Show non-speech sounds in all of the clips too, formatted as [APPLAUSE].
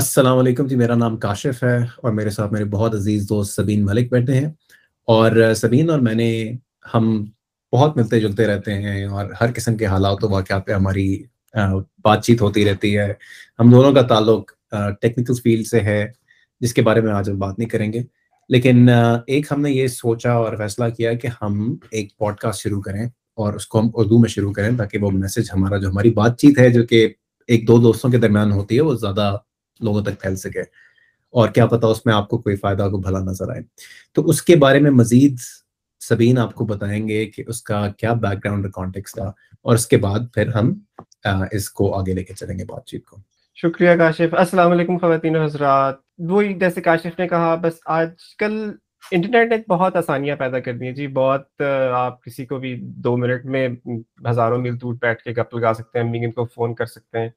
السلام علیکم جی میرا نام کاشف ہے اور میرے ساتھ میرے بہت عزیز دوست سبین ملک بیٹھے ہیں اور سبین اور میں نے ہم بہت ملتے جلتے رہتے ہیں اور ہر قسم کے حالات و واقعات پہ ہماری بات چیت ہوتی رہتی ہے۔ ہم دونوں کا تعلق ٹیکنیکل فیلڈ سے ہے، جس کے بارے میں آج ہم بات نہیں کریں گے۔ لیکن ایک ہم نے یہ سوچا اور فیصلہ کیا کہ ہم ایک پوڈ کاسٹ شروع کریں اور اس کو ہم اردو میں شروع کریں تاکہ وہ میسج ہمارا، جو ہماری بات چیت ہے، جو کہ ایک دو دوستوں کے درمیان ہوتی ہے، وہ زیادہ لوگوں تک پھیل سکے۔ اور کیا پتا اس میں آپ کو کوئی فائدہ کو بھلا نظر آئے۔ تو اس کے بارے میں مزید سبین آپ کو بتائیں گے کہ اس کا کیا بیک گراؤنڈ کانٹیکس تھا۔ اور اس کے بعد پھر ہم اس کو آگے لے کے چلیں گے بات چیت کو۔ شکریہ کاشف۔ السلام علیکم خواتین حضرات۔ وہی جیسے کاشف نے کہا، بس آج کل انٹرنیٹ نے بہت آسانیاں پیدا کر دی ہیں۔ جی بہت آپ کسی کو بھی دو منٹ میں ہزاروں میل دور بیٹھ کے گپ لگا سکتے ہیں امی کو فون کر سکتے ہیں،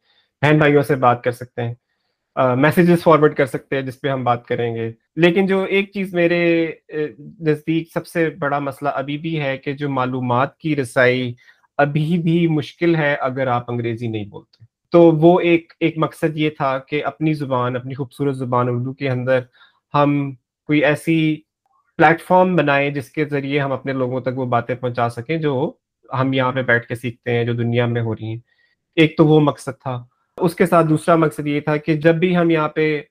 بہن بھائیوں سے بات کر سکتے ہیں۔ میسیجز فارورڈ کر سکتے ہیں جس پہ ہم بات کریں گے۔ لیکن جو ایک چیز میرے نزدیک سب سے بڑا مسئلہ ابھی بھی ہے کہ جو معلومات کی رسائی ابھی بھی مشکل ہے اگر آپ انگریزی نہیں بولتے۔ تو وہ ایک ایک مقصد یہ تھا کہ اپنی زبان، اپنی خوبصورت زبان اردو کے اندر ہم کوئی ایسی پلیٹ فارم بنائیں جس کے ذریعے ہم اپنے لوگوں تک وہ باتیں پہنچا سکیں جو ہم یہاں پہ بیٹھ کے سیکھتے ہیں، جو دنیا میں ہو رہی ہیں۔ ایک تو وہ مقصد تھا۔ اس کے ساتھ دوسرا مقصد یہ تھا کہ جب بھی ہم یہاں پہ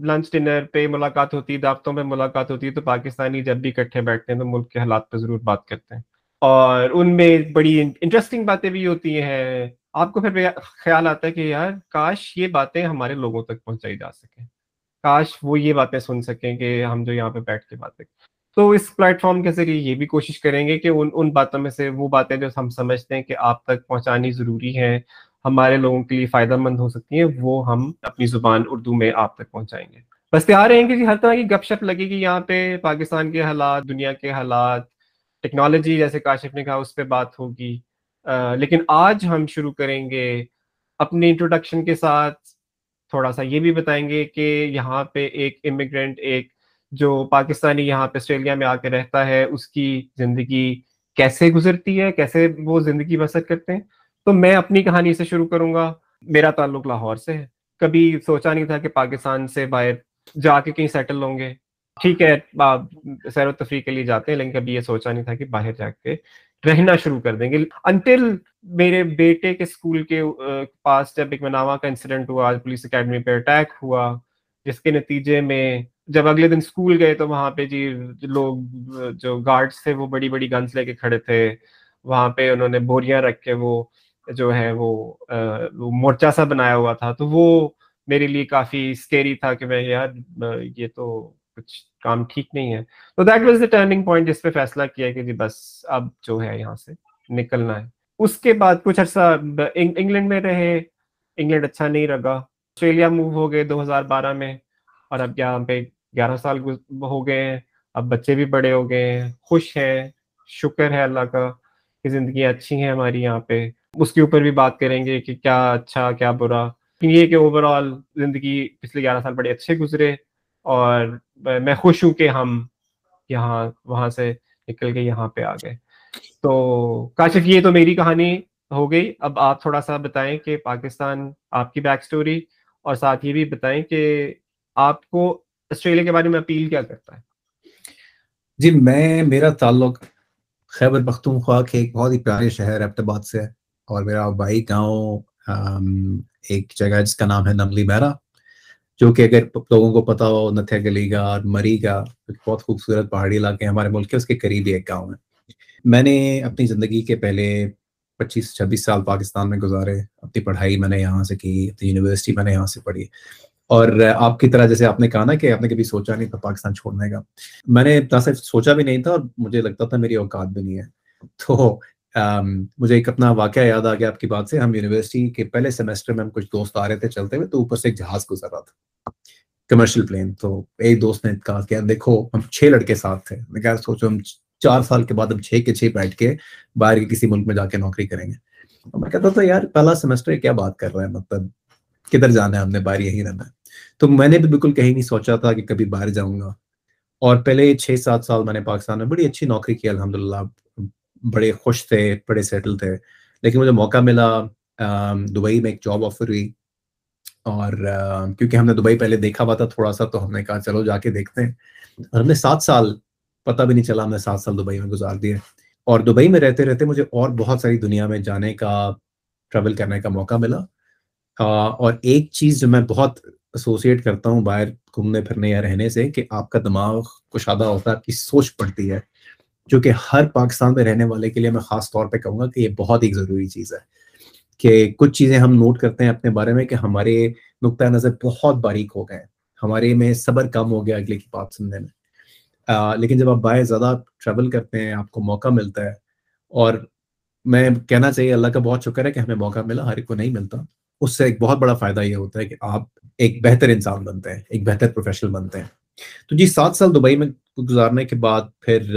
لنچ ڈنر پہ ملاقات ہوتی ہے دعوتوں پہ ملاقات ہوتی ہے تو پاکستانی جب بھی اکٹھے بیٹھتے ہیں تو ملک کے حالات پہ ضرور بات کرتے ہیں۔ اور ان میں بڑی انٹرسٹنگ باتیں بھی ہوتی ہیں۔ آپ کو پھر خیال آتا ہے کہ یار، کاش یہ باتیں ہمارے لوگوں تک پہنچائی جا سکیں۔ کاش وہ یہ باتیں سن سکیں کہ ہم جو یہاں پہ بیٹھ کے باتیں تو اس پلیٹ فارم کے ذریعے یہ بھی کوشش کریں گے کہ ان ان باتوں میں سے وہ باتیں جو ہم سمجھتے ہیں کہ آپ تک پہنچانی ضروری ہیں۔ ہمارے لوگوں کے لیے فائدہ مند ہو سکتی ہیں، وہ ہم اپنی زبان اردو میں آپ تک پہنچائیں گے۔ بس تیار ہیں کہ جی ہر طرح کی گپ شپ لگے گی یہاں پہ، پاکستان کے حالات، دنیا کے حالات، ٹیکنالوجی جیسے کاشف نے کہا اس پہ بات ہوگی۔ لیکن آج ہم شروع کریں گے اپنی انٹروڈکشن کے ساتھ۔ تھوڑا سا یہ بھی بتائیں گے کہ یہاں پہ ایک امیگرینٹ ایک جو پاکستانی یہاں پہ آسٹریلیا میں آ کے رہتا ہے، اس کی زندگی کیسے گزرتی ہے، کیسے وہ زندگی بسر کرتے ہیں؟ تو میں اپنی کہانی سے شروع کروں گا۔ میرا تعلق لاہور سے ہے۔ کبھی سوچا نہیں تھا کہ پاکستان سے باہر جا کے کہیں سیٹل ہوں گے۔ ٹھیک ہے سیر و تفریح کے لیے جاتے ہیں، لیکن کبھی یہ سوچا نہیں تھا کہ باہر جا کے رہنا شروع کر دیں گے۔ انٹل میرے بیٹے کے اسکول کے پاس جب ایک مناوا کا انسیڈنٹ ہوا پولیس اکیڈمی پہ اٹیک ہوا، جس کے نتیجے میں جب اگلے دن اسکول گئے تو وہاں پہ جی لوگ، جو گارڈس تھے، وہ بڑی بڑی گنس لے کے کھڑے تھے۔ وہاں پہ انہوں نے بوریاں رکھ کے وہ جو ہے وہ مورچہ سا بنایا ہوا تھا، تو وہ میرے لیے کافی اسکیری تھا کہ میں یار یہ تو کچھ کام ٹھیک نہیں ہے۔ تو that was the turning point جس پہ فیصلہ کیا کہ جی بس اب جو ہے یہاں سے نکلنا ہے۔ اس کے بعد کچھ عرصہ انگلینڈ میں رہے۔ انگلینڈ اچھا نہیں رگا آسٹریلیا موو ہو گئے دو ہزار بارہ میں اور اب یہاں پہ گیارہ سال ہو گئے ہیں۔ اب بچے بھی بڑے ہو گئے ہیں۔ خوش ہیں۔ شکر ہے اللہ کا کہ زندگی اچھی ہیں ہماری یہاں پہ۔ اس کے اوپر بھی بات کریں گے کہ کیا اچھا کیا برا۔ یہ کہ اوور آل زندگی پچھلے گیارہ سال بڑے اچھے گزرے اور میں خوش ہوں کہ ہم یہاں، وہاں سے نکل کے یہاں پہ آ گئے۔ تو کاشف، یہ تو میری کہانی ہو گئی۔ اب آپ تھوڑا سا بتائیں کہ پاکستان آپ کی بیک سٹوری اور ساتھ یہ بھی بتائیں کہ آپ کو آسٹریلیا کے بارے میں اپیل کیا کرتا ہے۔ جی میں، میرا تعلق خیبر پختونخوا کے ایک بہت ہی پیارے شہر آباد سے۔ ہے اور میرا بھائی گاؤں ایک جگہ جس کا نام ہے نملی میرا، جو کہ اگر لوگوں کو پتا ہو، نتھیا گلی کا اور مری کا بہت خوبصورت پہاڑی علاقے ہمارے ملک کے، اس کے قریب ایک گاؤں ہے۔ میں نے اپنی زندگی کے پہلے پچیس، چھبیس سال پاکستان میں گزارے، اپنی پڑھائی میں نے یہاں سے کی، اپنی یونیورسٹی میں نے یہاں سے پڑھی۔ اور آپ کی طرح جیسے آپ نے کہا نا کہ آپ نے کبھی سوچا نہیں تھا پاکستان چھوڑنے کا، میں نے صرف سوچا بھی نہیں تھا اور مجھے لگتا تھا میری اوقات بھی نہیں ہے۔ تو Um, مجھے ایک اپنا واقعہ یاد آ گیا آپ کی بات سے، ہم یونیورسٹی کے پہلے سیمسٹر میں ہم کچھ دوست آ رہے تھے چلتے ہوئے، تو اوپر سے ایک جہاز گزر رہا تھا کمرشل پلین تو ایک دوست نے کہا کہ دیکھو، ہم چھ لڑکے ساتھ تھے۔ میں کہا سوچو، ہم چار سال کے بعد ہم چھ کے چھ بیٹھ کے باہر کے کسی ملک میں جا کے نوکری کریں گے۔ میں کہتا تھا، یار، پہلا سیمسٹر کیا بات کر رہے ہیں مطلب کدھر جانا ہے؟ ہم نے باہر یہی رہنا ہے۔ تو میں نے بھی بالکل کہیں نہیں سوچا تھا کہ کبھی باہر جاؤں گا۔ اور پہلے چھ سات سال میں نے پاکستان میں بڑی اچھی نوکری کی الحمد للہ بڑے خوش تھے، بڑے سیٹل تھے۔ لیکن مجھے موقع ملا دبئی میں ایک جاب آفر ہوئی۔ اور کیونکہ ہم نے دبئی پہلے دیکھا ہوا تھا تھوڑا سا، تو ہم نے کہا چلو جا کے دیکھتے ہیں۔ اور ہم نے سات سال، پتہ بھی نہیں چلا ہم نے سات سال دبئی میں گزار دیے۔ اور دبئی میں رہتے رہتے مجھے اور بہت ساری دنیا میں جانے کا ٹریول کرنے کا موقع ملا۔ اور ایک چیز جو میں بہت ایسوسیٹ کرتا ہوں باہر گھومنے پھرنے یا رہنے سے، کہ آپ کا دماغ کشادہ ہوتا ہے، آپ کی سوچ پڑتی ہے۔ جو کہ ہر پاکستان میں رہنے والے کے لیے میں خاص طور پہ کہوں گا کہ یہ بہت ایک ضروری چیز ہے کہ کچھ چیزیں ہم نوٹ کرتے ہیں اپنے بارے میں کہ ہمارے نقطۂ نظر بہت باریک ہو گئے ہمارے میں صبر کم ہو گیا اگلے کی بات سننے میں۔ لیکن جب آپ باہر زیادہ ٹریول کرتے ہیں، آپ کو موقع ملتا ہے اور میں کہنا چاہیے، اللہ کا بہت شکر ہے کہ ہمیں موقع ملا، ہر ایک کو نہیں ملتا۔ اس سے ایک بہت بڑا فائدہ یہ ہوتا ہے کہ آپ ایک بہتر انسان بنتے ہیں، ایک بہتر پروفیشنل بنتے ہیں۔ تو جی سات سال دبئی میں گزارنے کے بعد پھر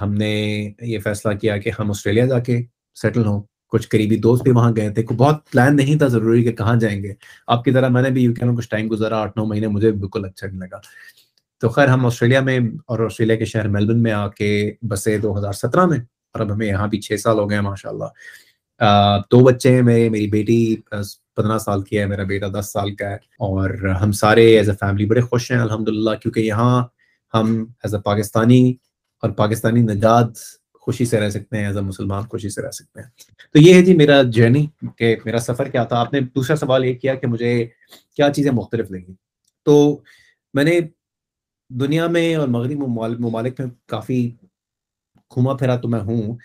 ہم نے یہ فیصلہ کیا کہ ہم آسٹریلیا جا کے سیٹل ہوں۔ کچھ قریبی دوست بھی وہاں گئے تھے۔ بہت پلان نہیں تھا ضروری کہ کہاں جائیں گے۔ آپ کی طرح میں نے بھی یو کے میں کچھ ٹائم گزارا۔ آٹھ نو مہینے مجھے بالکل اچھا نہیں لگا۔ تو خیر، ہم آسٹریلیا میں اور آسٹریلیا کے شہر میلبرن میں آ کے بسے دو ہزار سترہ میں۔ اور اب ہمیں یہاں بھی چھ سال ہو گئے ہیں ماشاء اللہ دو بچے ہیں میرے میری بیٹی پندرہ سال کی ہے، میرا بیٹا دس سال کا ہے اور ہم سارے ایز اے فیملی بڑے خوش ہیں الحمد للہ کیونکہ یہاں ہم ایز اے پاکستانی اور پاکستانی نجات خوشی سے رہ سکتے ہیں ایز اے مسلمان خوشی سے رہ سکتے ہیں۔ تو یہ ہے جی میرا جرنی کہ میرا سفر کیا تھا۔ آپ نے دوسرا سوال یہ کیا کہ مجھے کیا چیزیں مختلف لگیں۔ تو میں نے دنیا میں اور مغربی ممالک میں کافی گھوما پھرا تو میں ہوں،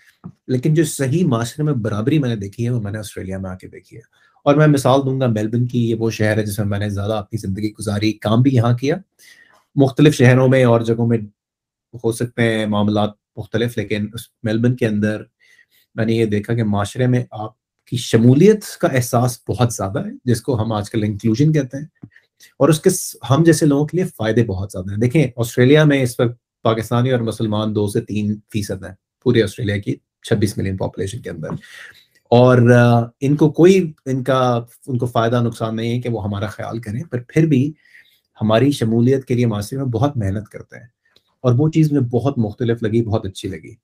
لیکن جو صحیح معاشرے میں برابری میں نے دیکھی ہے وہ میں نے آسٹریلیا میں آ کے دیکھی ہے۔ اور میں مثال دوں گا میلبن کی، یہ وہ شہر ہے جس میں میں نے زیادہ اپنی زندگی گزاری، کام بھی یہاں کیا۔ مختلف شہروں میں اور جگہوں میں ہو سکتے ہیں معاملات مختلف، لیکن اس میلبن کے اندر میں نے یہ دیکھا کہ معاشرے میں آپ کی شمولیت کا احساس بہت زیادہ ہے، جس کو ہم آج کل انکلوژن کہتے ہیں۔ اور اس کے ہم جیسے لوگوں کے لیے فائدے بہت زیادہ ہیں۔ دیکھیں، آسٹریلیا میں اس وقت پاکستانی اور مسلمان دو سے تین فیصد ہیں، پورے آسٹریلیا کی چھبیس ملین پاپولیشن کے اندر۔ اور ان کو کوئی، ان کا، ان کو فائدہ نقصان نہیں ہے کہ وہ ہمارا خیال کریں، پر پھر بھی ہماری شمولیت کے لیے معاشرے میں بہت محنت کرتے ہیں۔ اور وہ چیز مجھے بہت مختلف لگی، بہت اچھی لگی۔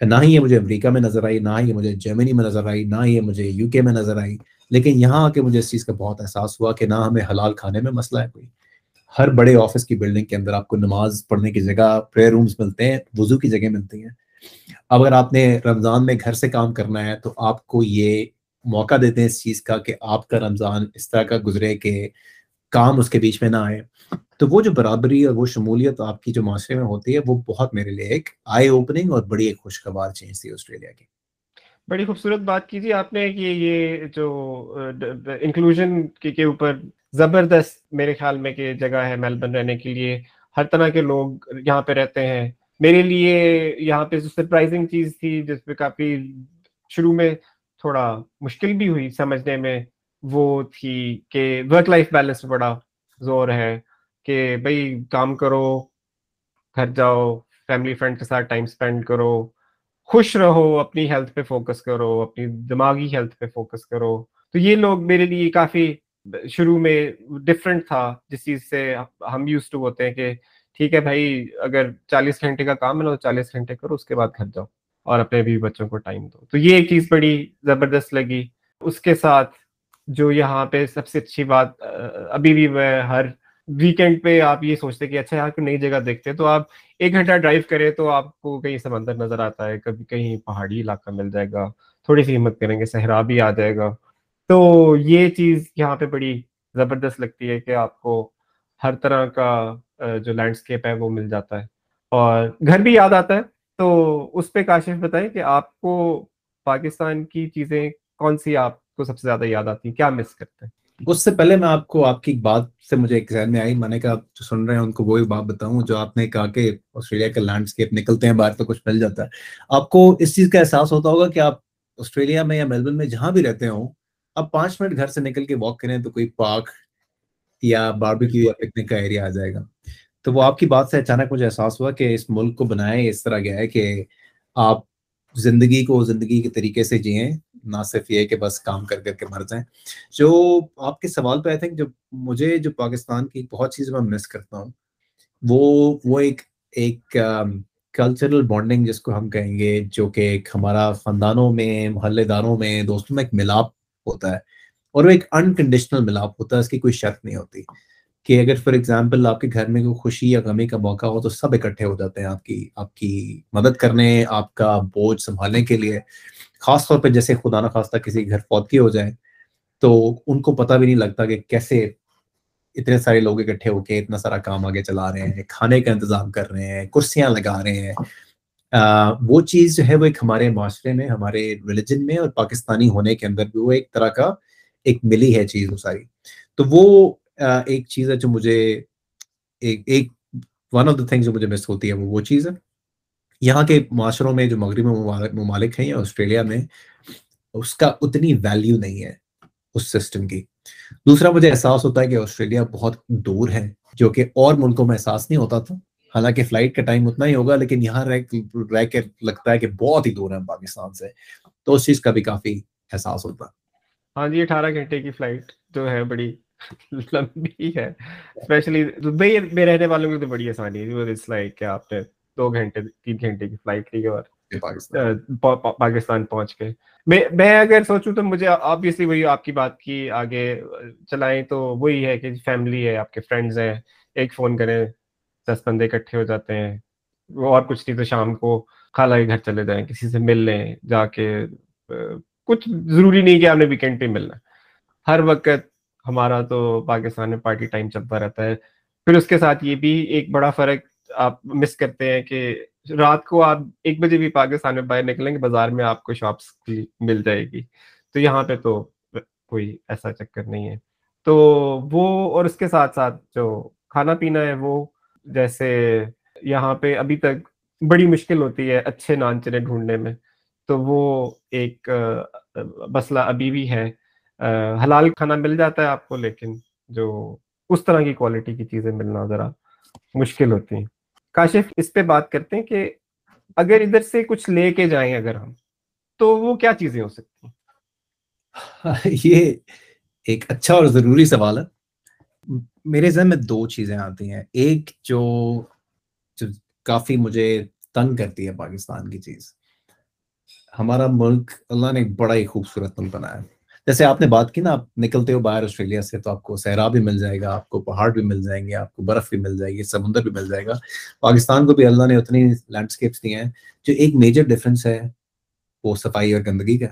نہ ہی یہ مجھے امریکہ میں نظر آئی، نہ ہی یہ مجھے جرمنی میں نظر آئی، نہ ہی یہ مجھے یو کے میں نظر آئی۔ لیکن یہاں آ کے مجھے اس چیز کا بہت احساس ہوا کہ نہ ہمیں حلال کھانے میں مسئلہ ہے کوئی۔ ہر بڑے آفس کی بلڈنگ کے اندر آپ کو نماز پڑھنے کی جگہ پریئر رومز ملتے ہیں، وضو کی جگہ ملتی ہیں۔ اگر آپ نے رمضان میں گھر سے کام کرنا ہے تو آپ کو یہ موقع دیتے ہیں اس چیز کا کہ آپ کا رمضان اس طرح کا گزرے کہ کام اس کے بیچ میں نہ آئے۔ تو وہ جو برابری اور وہ شمولیت آپ کی جو معاشرے میں ہوتی ہے وہ بہت میرے لیے ایک آئی اوپننگ اور بڑی ایک خوشگوار چینج تھی آسٹریلیا کی۔ بڑی خوبصورت بات کیجیے آپ نے کہ یہ جو انکلوژن کے اوپر زبردست میرے خیال میں کہ جگہ ہے میلبرن رہنے کے لیے۔ ہر طرح کے لوگ یہاں پہ رہتے ہیں۔ میرے لیے یہاں پہ سرپرائزنگ چیز تھی، جس پہ کافی شروع میں تھوڑا مشکل بھی ہوئی سمجھنے میں، وہ تھی کہ ورک لائف بیلنس بڑا زور ہے کہ بھائی کام کرو، گھر جاؤ فیملی فرینڈ کے ساتھ ٹائم اسپینڈ کرو، خوش رہو، اپنی ہیلتھ پہ فوکس کرو، اپنی دماغی ہیلتھ پہ فوکس کرو۔ تو یہ لوگ میرے لیے کافی شروع میں ڈفرینٹ تھا، جس چیز سے ہم یوز ٹو ہوتے ہیں کہ ٹھیک ہے بھائی، اگر چالیس گھنٹے کا کام ہے تو چالیس گھنٹے کرو، اس کے بعد گھر جاؤ اور اپنے بھی بچوں کو ٹائم دو۔ تو یہ ایک چیز بڑی زبردست لگی۔ اس کے ساتھ جو یہاں پہ سب سے اچھی بات ابھی بھی میں ہر ویکینڈ پہ آپ یہ سوچتے کہ اچھا یار کوئی نئی جگہ دیکھتے تو آپ ایک گھنٹہ ڈرائیو کرے تو آپ کو کہیں سمندر نظر آتا ہے، کبھی کہیں پہاڑی علاقہ مل جائے گا، تھوڑی سی ہمت کریں گے، صحرا بھی آ جائے گا۔ تو یہ چیز یہاں پہ بڑی زبردست لگتی ہے کہ آپ کو ہر طرح کا جو لینڈسکیپ ہے وہ مل جاتا ہے۔ اور گھر بھی یاد آتا ہے، تو اس پہ کاشف بتائیں کہ آپ کو پاکستان کی چیزیں کون سی آپ کو سب سے زیادہ یاد آتی ہیں؟ کیا مس کرتے ہیں؟ اس سے پہلے میں آپ کو آپ کی بات سے مجھے ایک ذہن میں آئی۔ میں نے کہا جو سن رہے ہیں، ان کو وہی بات بتاؤں جو آپ نے کہا کہ آسٹریلیا کا لینڈسکیپ نکلتے ہیں، باہر تو کچھ مل جاتا ہے۔ آپ کو اس چیز کا احساس ہوتا ہوگا کہ آپ آسٹریلیا میں یا میلبرن میں جہاں بھی رہتے ہوں اب پانچ منٹ گھر سے نکل کے واک کریں تو کوئی پارک یا باربیکیو یا پکنک کا ایریا آ جائے گا۔ تو وہ آپ کی بات سے اچانک مجھے احساس ہوا کہ اس ملک کو بنائے اس طرح گیا ہے کہ آپ زندگی کو زندگی کے طریقے سے جئیں، نہ صرف یہ کہ بس کام کر کر کے مر جائیں۔ جو آپ کے سوال پہ آئی تھنک جو مجھے جو پاکستان کی بہت چیزیں میں مس کرتا ہوں، وہ وہ ایک ایک کلچرل بانڈنگ جس کو ہم کہیں گے، جو کہ ایک ہمارا خاندانوں میں، محلے داروں میں، دوستوں میں ایک ملاپ ہوتا ہے۔ اور وہ ایک انکنڈیشنل ملاپ ہوتا ہے، اس کی کوئی شرط نہیں ہوتی کہ اگر فار ایگزامپل آپ کے گھر میں کوئی خوشی یا غمی کا موقع ہو تو سب اکٹھے ہو جاتے ہیں آپ کی آپ کی مدد کرنے، آپ کا بوجھ سنبھالنے کے لیے۔ خاص طور پہ جیسے خدا نخواستہ کسی گھر فوتکی ہو جائے تو ان کو پتہ بھی نہیں لگتا کہ کیسے اتنے سارے لوگ اکٹھے ہو کے اتنا سارا کام آگے چلا رہے ہیں، کھانے کا انتظام کر رہے ہیں، کرسیاں لگا رہے ہیں۔ وہ چیز جو ہے وہ ایک ہمارے معاشرے میں، ہمارے ریلیجن میں اور پاکستانی ہونے کے اندر بھی وہ ایک طرح کا ایک ملی ہے چیز وہ ساری۔ تو وہ ایک چیز ہے جو مجھے، ایک ایک ون آف دا تھنگ جو مجھے مس ہوتی ہے وہ وہ چیز ہے۔ یہاں کے معاشروں میں جو مغربی ممالک ہیں یا آسٹریلیا میں، اس کا اتنی ویلیو نہیں ہے اس سسٹم کی۔ دوسرا مجھے احساس ہوتا ہے کہ آسٹریلیا بہت دور ہے، جو کہ اور ملکوں میں احساس نہیں ہوتا تھا۔ حالانکہ فلائٹ کا ٹائم اتنا ہی ہوگا، لیکن یہاں رہ رہ کے لگتا ہے کہ بہت ہی دور ہے پاکستان سے۔ تو اس چیز کا بھی کافی احساس ہوتا۔ ہے ہاں جی اٹھارہ گھنٹے کی فلائٹ جو ہے بڑی لمبی ہے اسپیشلی دبئی میں رہنے والوں کی تو بڑی آسانی ہے اٹس لائک کہ آپ نے دو گھنٹے تین گھنٹے کی فلائٹ لی اور پاکستان۔ پہنچ گئے۔ میں میں اگر سوچوں تو مجھے آبویسلی وہی آپ کی بات کی آگے چلائیں تو وہی ہے کہ فیملی ہے آپ کے فرینڈز ہیں ایک فون کریں دس بندے اکٹھے ہو جاتے ہیں اور کچھ نہیں تو شام کو خالہ کے گھر چلے جائیں کسی سے مل لیں جا کے کچھ ضروری نہیں کہ آپ نے ویکینڈ پہ ملنا۔ ہر وقت ہمارا تو پاکستان میں پارٹی ٹائم چلتا رہتا ہے۔ پھر اس کے ساتھ یہ بھی ایک بڑا فرق آپ مس کرتے ہیں کہ رات کو آپ ایک بجے بھی پاکستان میں باہر نکلیں گے، بازار میں آپ کو شاپس کی مل جائے گی۔ تو یہاں پہ تو کوئی ایسا چکر نہیں ہے۔ تو وہ اور اس کے ساتھ ساتھ جو کھانا پینا ہے وہ، جیسے یہاں پہ ابھی تک بڑی مشکل ہوتی ہے اچھے نان چنے ڈھونڈنے میں۔ تو وہ ایک مسئلہ ابھی بھی ہے۔ حلال کھانا مل جاتا ہے آپ کو، لیکن جو اس طرح کی کوالٹی کی چیزیں ملنا ذرا مشکل ہوتی ہیں۔ کاشف، اس پہ بات کرتے ہیں کہ اگر ادھر سے کچھ لے کے جائیں اگر ہم، تو وہ کیا چیزیں ہو سکتی ہیں؟ [LAUGHS] یہ ایک اچھا اور ضروری سوال ہے۔ میرے ذہن میں دو چیزیں آتی ہیں۔ ایک جو کافی مجھے تنگ کرتی ہے پاکستان کی چیز۔ ہمارا ملک اللہ نے ایک بڑا ہی خوبصورت ملک بنایا جیسے آپ نے بات کی نا، آپ نکلتے ہو باہر آسٹریلیا سے تو آپ کو صحرا بھی مل جائے گا، آپ کو پہاڑ بھی مل جائیں گے، آپ کو برف بھی مل جائے گی، سمندر بھی مل جائے گا۔ پاکستان کو بھی اللہ نے اتنی لینڈسکیپس دی ہیں جو ایک میجر ڈفرینس ہے، وہ صفائی اور گندگی کا۔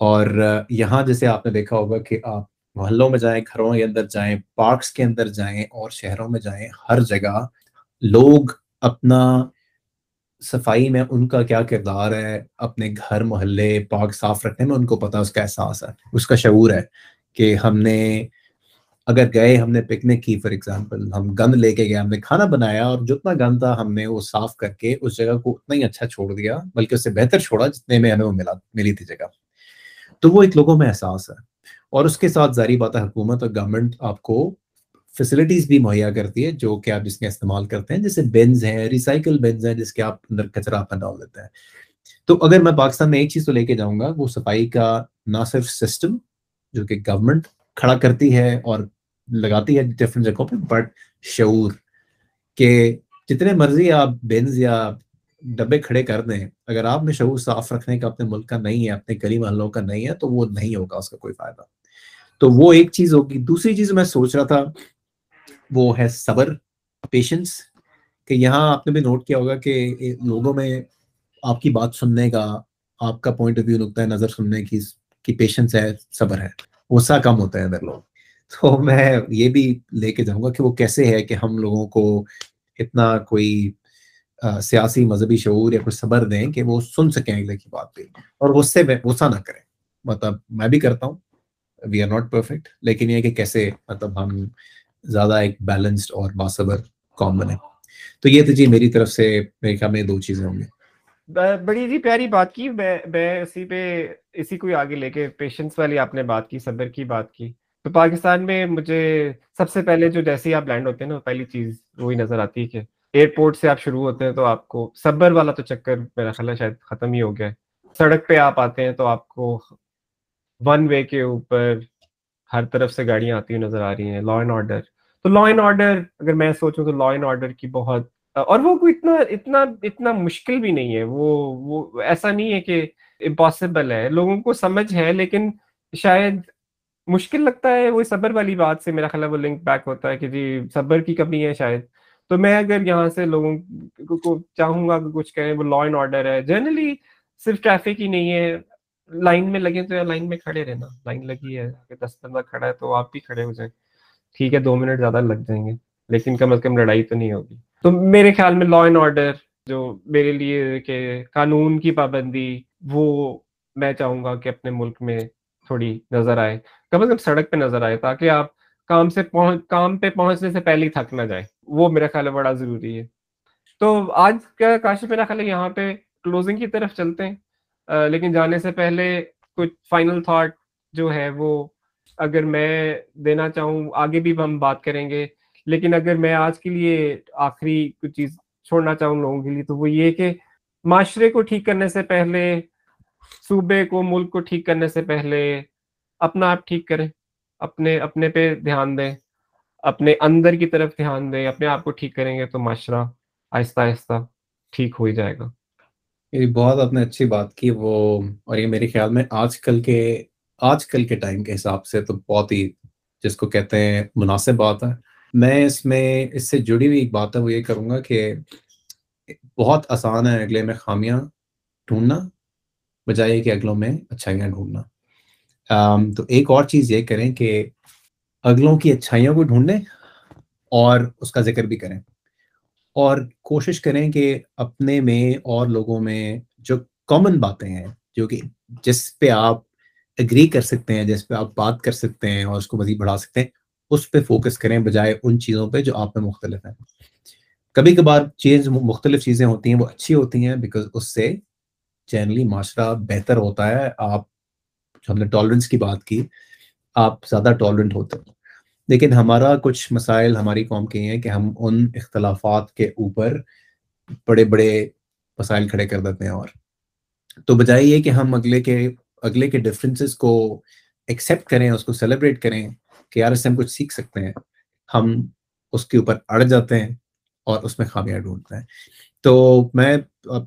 اور یہاں جیسے آپ نے دیکھا ہوگا کہ آپ محلوں میں جائیں، گھروں کے اندر جائیں پارکس کے اندر جائیں اور شہروں میں جائیں، ہر جگہ لوگ اپنا صفائی میں ان کا کیا کردار ہے، اپنے گھر، محلے، پاک، صاف رکھنے میں ان کو پتا اس کا احساس ہے، اس کا شعور ہے کہ ہم نے اگر گئے، ہم نے پکنک کی فار ایگزامپل ہم گند لے کے گئے، ہم نے کھانا بنایا اور جتنا گند تھا، ہم نے وہ صاف کر کے اس جگہ کو اتنا ہی اچھا چھوڑ دیا، بلکہ اس سے بہتر چھوڑا جتنے میں ہمیں وہ ملا، ملی تھی جگہ۔ تو وہ ایک لوگوں میں احساس ہے۔ اور اس کے ساتھ ظاہری بات ہے، حکومت اور گورنمنٹ آپ کو فیسلٹیز بھی مہیا کرتی ہے، جو کہ آپ جس میں استعمال کرتے ہیں، جیسے بینز ہیں ریسائکل بینز ہیں، جس کے آپ اندر کچرا اپنا ڈال دیتے ہیں۔ تو اگر میں پاکستان میں ایک چیز تو لے کے جاؤں گا، وہ صفائی کا نہ صرف سسٹم جو کہ گورنمنٹ کھڑا کرتی ہے اور لگاتی ہے ڈفرینٹ جگہوں پہ بٹ شعور کہ جتنے مرضی آپ بینز یا ڈبے کھڑے کر دیں، اگر آپ میں شعور صاف رکھنے کا اپنے ملک کا نہیں ہے، اپنے گلی محلوں کا نہیں ہے، تو وہ نہیں ہوگا، اس کا کوئی فائدہ۔ تو وہ ایک چیز ہوگی۔ دوسری چیز میں سوچ رہا تھا وہ ہے صبر پیشنس کہ یہاں آپ نے بھی نوٹ کیا ہوگا کہ لوگوں میں آپ کی بات سننے کا، آپ کا پوائنٹ آف ویو نقطۂ نظر سننے کی کی پیشنس ہے، صبر ہے۔ غصہ کم ہوتا ہے ادھر لوگ۔ تو میں یہ بھی لے کے جاؤں گا کہ وہ کیسے ہے کہ ہم لوگوں کو اتنا کوئی سیاسی مذہبی شعور یا کوئی صبر دیں کہ وہ سن سکیں اگلے کی بات پہ اور غصے میں غصہ نہ کریں۔ مطلب میں بھی کرتا ہوں وی آر ناٹ پرفیکٹ لیکن یہ کہ کیسے مطلب ہم زیادہ ایک بیلنسڈ اور باصبر قوم بنے۔ تو یہ تو جی میری طرف سے میرے خیال میں دو چیزیں ہوں گی۔ بڑی جی پیاری بات کی، میں میں اسی پہ، اسی کو آگے لے کے پیشنس والی آپ نے بات کی، صبر کی بات کی۔ تو پاکستان میں مجھے سب سے پہلے جو جیسے ہی آپ لینڈ ہوتے ہیں نا، پہلی چیز وہی نظر آتی ہے کہ ایئرپورٹ سے آپ شروع ہوتے ہیں تو آپ کو صبر والا تو چکر میرا خیال ہے شاید ختم ہی ہو گیا ہے۔ سڑک پہ آپ آتے ہیں تو آپ کو ون وے کے اوپر ہر طرف سے گاڑیاں آتی ہوئی نظر آ رہی ہیں لا اینڈ آرڈر تو لا اینڈ آرڈر اگر میں سوچوں تو لا اینڈ آرڈر کی بہت، اور وہ کوئی اتنا اتنا اتنا مشکل بھی نہیں ہے۔ وہ وہ ایسا نہیں ہے کہ امپاسبل ہے۔ لوگوں کو سمجھ ہے، لیکن شاید مشکل لگتا ہے۔ وہ صبر والی بات سے میرا خیال ہے وہ لنک بیک ہوتا ہے کہ جی صبر کی کمی ہے شاید۔ تو میں اگر یہاں سے لوگوں کو چاہوں گا کہ کچھ کہیں وہ لا اینڈ آرڈر ہے۔ جنرلی صرف ٹریفک ہی نہیں ہے۔ لائن میں لگے تو یا لائن میں کھڑے رہنا۔ لائن لگی ہے دس بندہ کھڑا ہے تو آپ بھی کھڑے ہو جائیں۔ ٹھیک ہے، دو منٹ زیادہ لگ جائیں گے، لیکن کم از کم لڑائی تو نہیں ہوگی۔ تو میرے خیال میں لا اینڈ آرڈر جو میرے لیے کہ قانون کی پابندی، وہ میں چاہوں گا کہ اپنے ملک میں تھوڑی نظر آئے۔ کم از کم سڑک پہ نظر آئے، تاکہ آپ کام سے پہنچ، کام پہ پہنچنے سے پہلے ہی تھک نہ جائے وہ میرا خیال ہے بڑا ضروری ہے۔ تو آج کا کاشف میرا خیال ہے یہاں پہ کلوزنگ کی طرف چلتے ہیں۔ لیکن جانے سے پہلے کچھ فائنل تھاٹ جو ہے وہ اگر میں دینا چاہوں، آگے بھی ہم بات کریں گے۔ لیکن اگر میں آج کے لیے آخری کچھ چیز چھوڑنا چاہوں لوگوں کے لیے، تو وہ یہ کہ معاشرے کو ٹھیک کرنے سے پہلے، صوبے کو، ملک کو ٹھیک کرنے سے پہلے اپنا آپ ٹھیک کریں، اپنے اپنے پہ دھیان دیں، اپنے اندر کی طرف دھیان دیں، اپنے آپ کو ٹھیک کریں گے تو معاشرہ آہستہ آہستہ ٹھیک ہو ہی جائے گا۔ یہ بہت آپ نے اچھی بات کی، وہ، اور یہ میرے خیال میں آج کل کے، آج کل کے ٹائم کے حساب سے تو بہت ہی، جس کو کہتے ہیں، مناسب بات ہے۔ میں اس میں، اس سے جڑی ہوئی ایک بات ہے، وہ یہ کروں گا کہ بہت آسان ہے اگلے میں خامیاں ڈھونڈنا، بجائے کہ اگلوں میں اچھائیاں ڈھونڈنا۔ تو ایک اور چیز یہ کریں کہ اگلوں کی اچھائیوں کو ڈھونڈیں اور اس کا ذکر بھی کریں۔ اور کوشش کریں کہ اپنے میں اور لوگوں میں جو کامن باتیں ہیں، جو کہ جس پہ آپ اگری کر سکتے ہیں، جس پہ آپ بات کر سکتے ہیں اور اس کو مزید بڑھا سکتے ہیں، اس پہ فوکس کریں بجائے ان چیزوں پہ جو آپ میں مختلف ہیں۔ کبھی کبھار چیز مختلف چیزیں ہوتی ہیں، وہ اچھی ہوتی ہیں بیکاز اس سے جنرلی معاشرہ بہتر ہوتا ہے۔ آپ ہم نے ٹالرنس کی بات کی، آپ زیادہ ٹالرنٹ ہوتے ہیں۔ لیکن ہمارا کچھ مسائل ہماری قوم کے ہیں کہ ہم ان اختلافات کے اوپر بڑے بڑے مسائل کھڑے کر دیتے ہیں اور۔ تو بجائے یہ کہ ہم اگلے کے اگلے کے ڈفرینسز کو ایکسیپٹ کریں، اس کو سیلیبریٹ کریں کہ یار اس سے ہم کچھ سیکھ سکتے ہیں۔ ہم اس کے اوپر اڑ جاتے ہیں اور اس میں خامیاں ڈھونڈتے ہیں۔ تو میں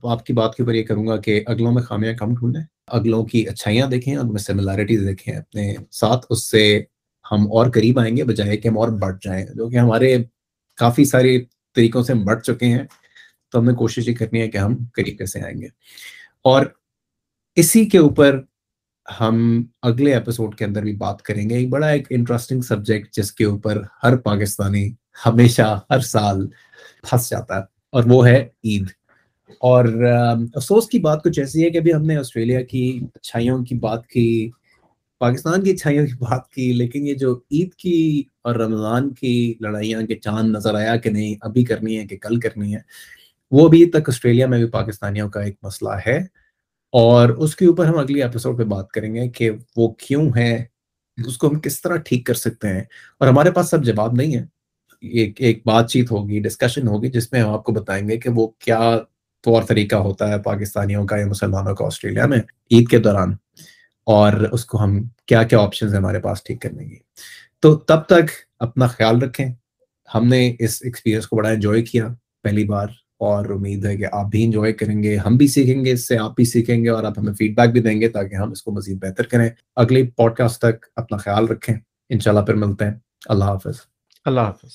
آپ کی بات کے اوپر یہ کروں گا کہ اگلوں میں خامیاں کم ڈھونڈیں، اگلوں کی اچھائیاں دیکھیں ان میں سملیرٹیز دیکھیں اپنے ساتھ، اس سے ہم اور قریب آئیں گے، بجائے کہ ہم اور بڑھ جائیں۔ جو کہ ہمارے کافی سارے طریقوں سے ہم بڑھ چکے ہیں، تو ہمیں کوشش یہ کرنی ہے کہ ہم قریب کیسے آئیں گے۔ اور اسی کے اوپر ہم اگلے ایپیسوڈ کے اندر بھی بات کریں گے۔ ایک بڑا ایک انٹرسٹنگ سبجیکٹ جس کے اوپر ہر پاکستانی ہمیشہ، ہر سال پھنس جاتا ہے، اور وہ ہے عید۔ اور افسوس کی بات کچھ ایسی ہے کہ ابھی ہم نے آسٹریلیا کی اچھائیوں کی بات کی پاکستان کی اچھائیوں کی بات کی، لیکن یہ جو عید کی اور رمضان کی لڑائیاں کے چاند نظر آیا کہ نہیں، ابھی کرنی ہے کہ کل کرنی ہے، وہ ابھی تک آسٹریلیا میں بھی پاکستانیوں کا ایک مسئلہ ہے۔ اور اس کے اوپر ہم اگلی ایپیسوڈ پہ بات کریں گے کہ وہ کیوں ہے، اس کو ہم کس طرح ٹھیک کر سکتے ہیں۔ اور ہمارے پاس سب جواب نہیں ہے۔ ایک ایک بات چیت ہوگی ڈسکشن ہوگی، جس میں ہم آپ کو بتائیں گے کہ وہ کیا طور طریقہ ہوتا ہے پاکستانیوں کا یا مسلمانوں کا آسٹریلیا میں عید کے دوران۔ اور اس کو ہم کیا کیا آپشن ہمارے پاس ٹھیک کرنے کی۔ تو تب تک اپنا خیال رکھیں۔ ہم نے اس ایکسپیرینس کو بڑا انجوائے کیا پہلی بار اور امید ہے کہ آپ بھی انجوائے کریں گے، ہم بھی سیکھیں گے، اس سے آپ بھی سیکھیں گے اور آپ ہمیں فیڈ بیک بھی دیں گے تاکہ ہم اس کو مزید بہتر کریں۔ اگلی پوڈ کاسٹ تک اپنا خیال رکھیں۔ انشاءاللہ پھر ملتے ہیں۔ اللہ حافظ۔ اللہ حافظ۔